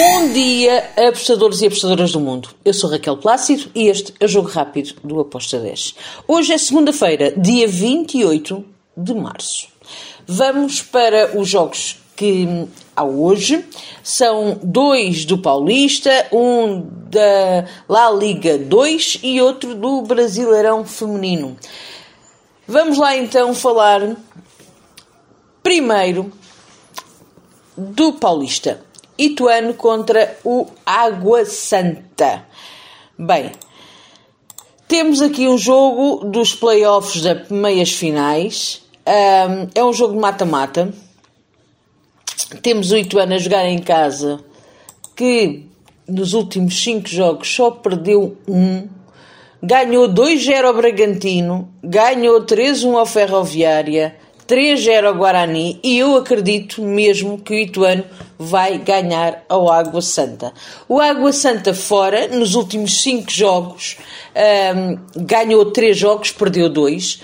Bom dia, apostadores e apostadoras do mundo. Eu sou Raquel Plácido e este é o Jogo Rápido do Aposta 10. Hoje é segunda-feira, dia 28 de março. Vamos para os jogos que há hoje. São dois do Paulista, um da La Liga 2 e outro do Brasileirão Feminino. Vamos lá então falar primeiro do Paulista. Ituano contra o Água Santa. Bem, temos aqui um jogo dos playoffs da meias finais. Um, é um jogo de mata-mata. Temos o Ituano a jogar em casa que nos últimos 5 jogos só perdeu um. Ganhou 2-0 ao Bragantino, ganhou 3-1 ao Ferroviária, 3-0 ao Guarani e eu acredito mesmo que o Ituano vai ganhar ao Água Santa. O Água Santa fora, nos últimos 5 jogos, um, ganhou 3 jogos, perdeu 2.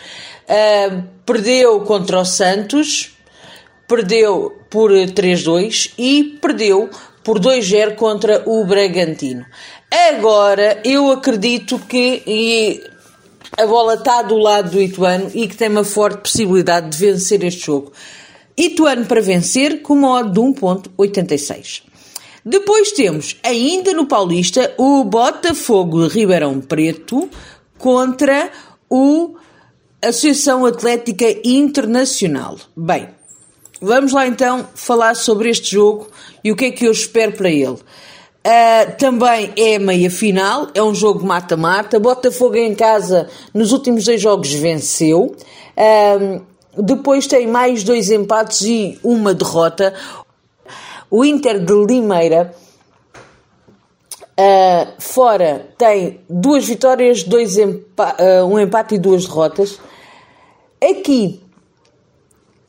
Um, perdeu contra o Santos, perdeu por 3-2 e perdeu por 2-0 contra o Bragantino. Agora, eu acredito que a bola está do lado do Ituano e que tem uma forte possibilidade de vencer este jogo. Ituano para vencer com uma odd de 1.86. Depois temos, ainda no Paulista, o Botafogo Ribeirão Preto contra o Associação Atlética Internacional. Bem, vamos lá então falar sobre este jogo e o que é que eu espero para ele. Uh, também é meia final, é um jogo mata-mata. Botafogo em casa nos últimos dois jogos venceu. Uh, depois tem mais dois empates e uma derrota. O Inter de Limeira uh, fora tem duas vitórias, dois empa um empate e duas derrotas. Aqui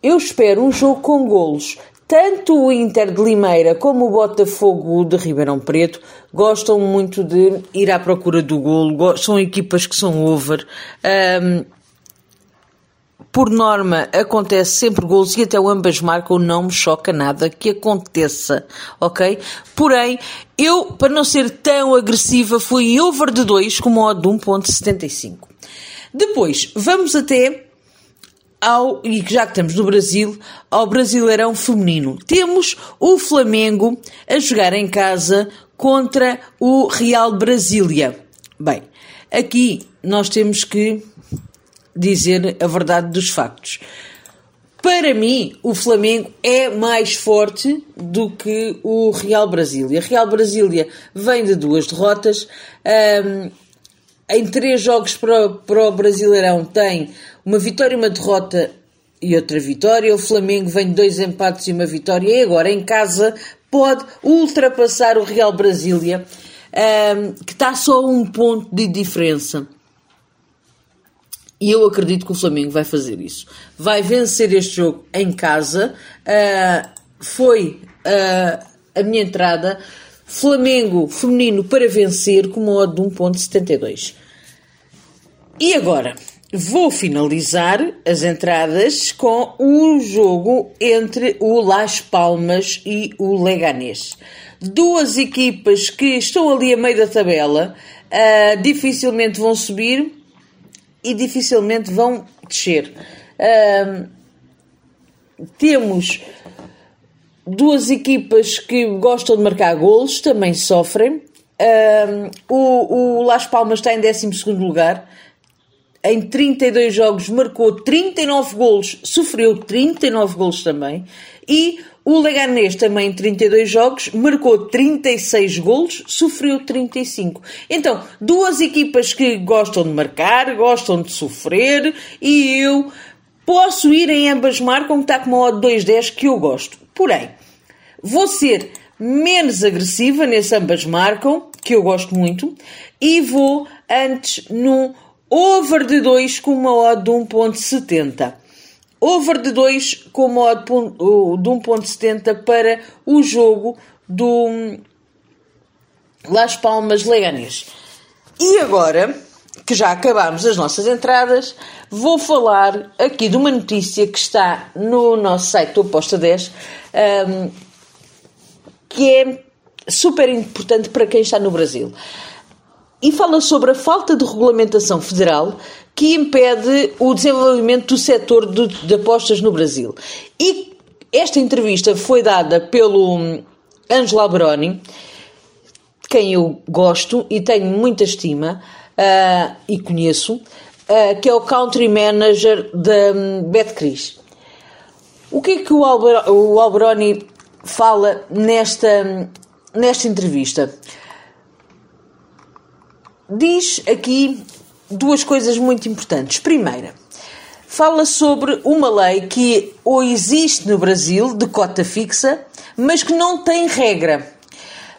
eu espero um jogo com golos. Tanto o Inter de Limeira como o Botafogo de Ribeirão Preto gostam muito de ir à procura do golo, são equipas que são over. Um, por norma, acontece sempre golos e até ambas marcam, não me choca nada que aconteça, ok? Porém, eu, para não ser tão agressiva, fui over de 2 com modo de 1.75. Depois, vamos até ao, e já que estamos no Brasil, ao Brasileirão Feminino. Temos o Flamengo a jogar em casa contra o Real Brasília. Bem, aqui nós temos que dizer a verdade dos factos. Para mim, o Flamengo é mais forte do que o Real Brasília. Real Brasília vem de duas derrotas. Um, em três jogos para, para o Brasileirão tem uma vitória, uma derrota e outra vitória. O Flamengo vem de dois empates e uma vitória e agora em casa pode ultrapassar o Real Brasília, que está só um ponto de diferença. E eu acredito que o Flamengo vai fazer isso. Vai vencer este jogo em casa. Uh, foi uh, a minha entrada. Flamengo feminino para vencer com uma odd de 1.72. E agora? Vou finalizar as entradas com o jogo entre o Las Palmas e o Leganés. Duas equipas que estão ali a meio da tabela, uh, dificilmente vão subir e dificilmente vão descer. Uh, temos duas equipas que gostam de marcar golos, também sofrem. Uh, o, o Las Palmas está em 12 lugar em 32 jogos marcou 39 golos, sofreu 39 golos também. E o Leganés também em 32 jogos marcou 36 golos, sofreu 35. Então, duas equipas que gostam de marcar, gostam de sofrer e eu posso ir em ambas marcam que está com uma odd 2-10 que eu gosto. Porém, vou ser menos agressiva nesse ambas marcam, que eu gosto muito, e vou antes no Over de 2 com uma odd de 1.70. Over de 2 com uma odd de 1.70 para o jogo do Las Palmas Leganés. E agora, que já acabámos as nossas entradas, vou falar aqui de uma notícia que está no nosso site do Aposta 10, um, que é super importante para quem está no Brasil. E fala sobre a falta de regulamentação federal que impede o desenvolvimento do setor de, de apostas no Brasil. E esta entrevista foi dada pelo Angelo Alberoni, quem eu gosto e tenho muita estima uh, e conheço, uh, que é o Country Manager da um, Betcris. O que é que o, Alber, o Alberoni fala nesta, nesta entrevista? Diz aqui duas coisas muito importantes. Primeira, fala sobre uma lei que ou existe no Brasil de cota fixa, mas que não tem regra.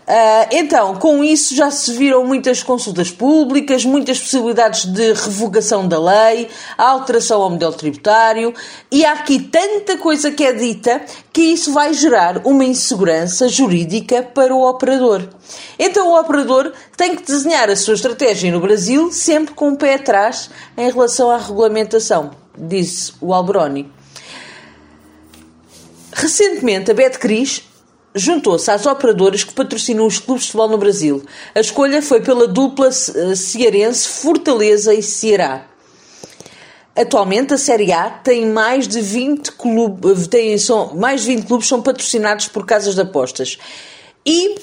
Uh, então, com isso já se viram muitas consultas públicas, muitas possibilidades de revogação da lei, alteração ao modelo tributário, e há aqui tanta coisa que é dita que isso vai gerar uma insegurança jurídica para o operador. Então, o operador tem que desenhar a sua estratégia no Brasil sempre com o pé atrás em relação à regulamentação, disse o Alberoni. Recentemente, a Betcris juntou-se às operadoras que patrocinam os clubes de futebol no Brasil. A escolha foi pela dupla eh, cearense Fortaleza e Ceará. Atualmente a Série A tem mais de 20 clubes, eh, tem, são, mais de 20 clubes são patrocinados por casas de apostas. E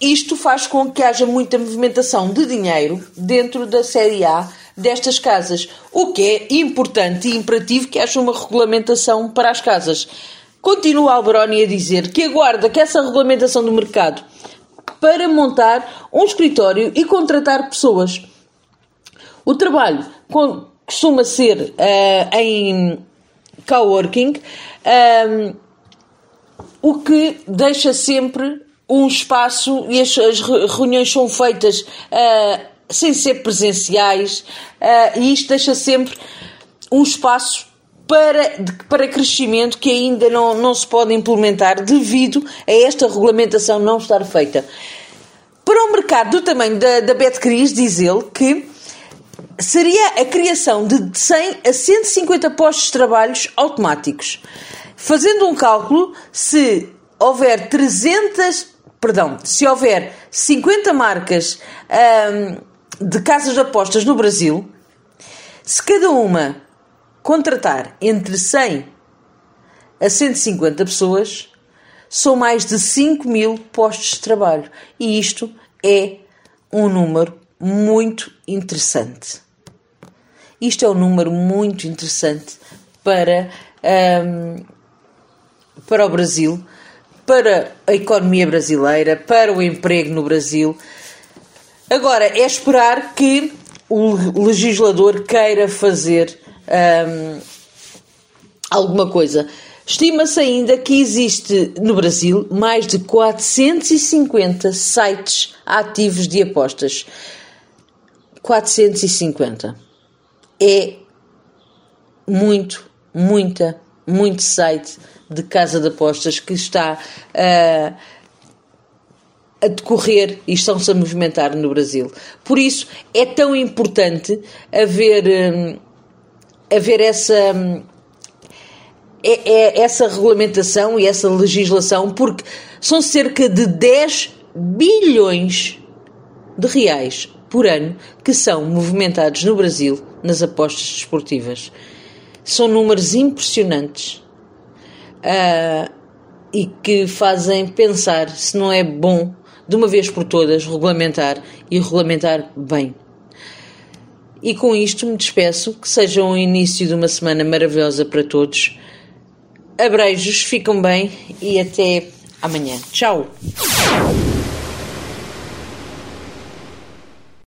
isto faz com que haja muita movimentação de dinheiro dentro da Série A destas casas, o que é importante e imperativo que haja uma regulamentação para as casas. Continua Alberoni a dizer que aguarda que essa regulamentação do mercado para montar um escritório e contratar pessoas. O trabalho costuma ser uh, em coworking, um, ehm, o que deixa sempre um espaço e as, as reuniões são feitas uh, sem ser presenciais uh, e isto deixa sempre um espaço para, para crescimento que ainda não, não se pode implementar devido a esta regulamentação não estar feita. Para um mercado do tamanho da, da Betcris, diz ele que seria a criação de 100 a 150 postos de trabalho automáticos. Fazendo um cálculo, se houver 300, perdão, se houver 50 marcas hum, de casas de apostas no Brasil, se cada uma contratar entre 100 a 150 pessoas, são mais de 5 mil postos de trabalho. E isto é um número muito interessante. Isto é um número muito interessante para, um, para o Brasil, para a economia brasileira, para o emprego no Brasil. Agora, é esperar que o legislador queira fazer um, alguma coisa. Estima-se ainda que existe no Brasil mais de 450 sites ativos de apostas. 450. É muito, muita, muito site de casa de apostas que está uh, a decorrer e estão-se a movimentar no Brasil. Por isso é tão importante haver. Um, haver essa, é, é, essa regulamentação e essa legislação, porque são cerca de 10 bilhões de reais por ano que são movimentados no Brasil nas apostas desportivas. São números impressionantes uh, e que fazem pensar se não é bom, de uma vez por todas, regulamentar e regulamentar bem. E com isto me despeço, que seja um início de uma semana maravilhosa para todos. Abreijos, ficam bem e até amanhã. Tchau!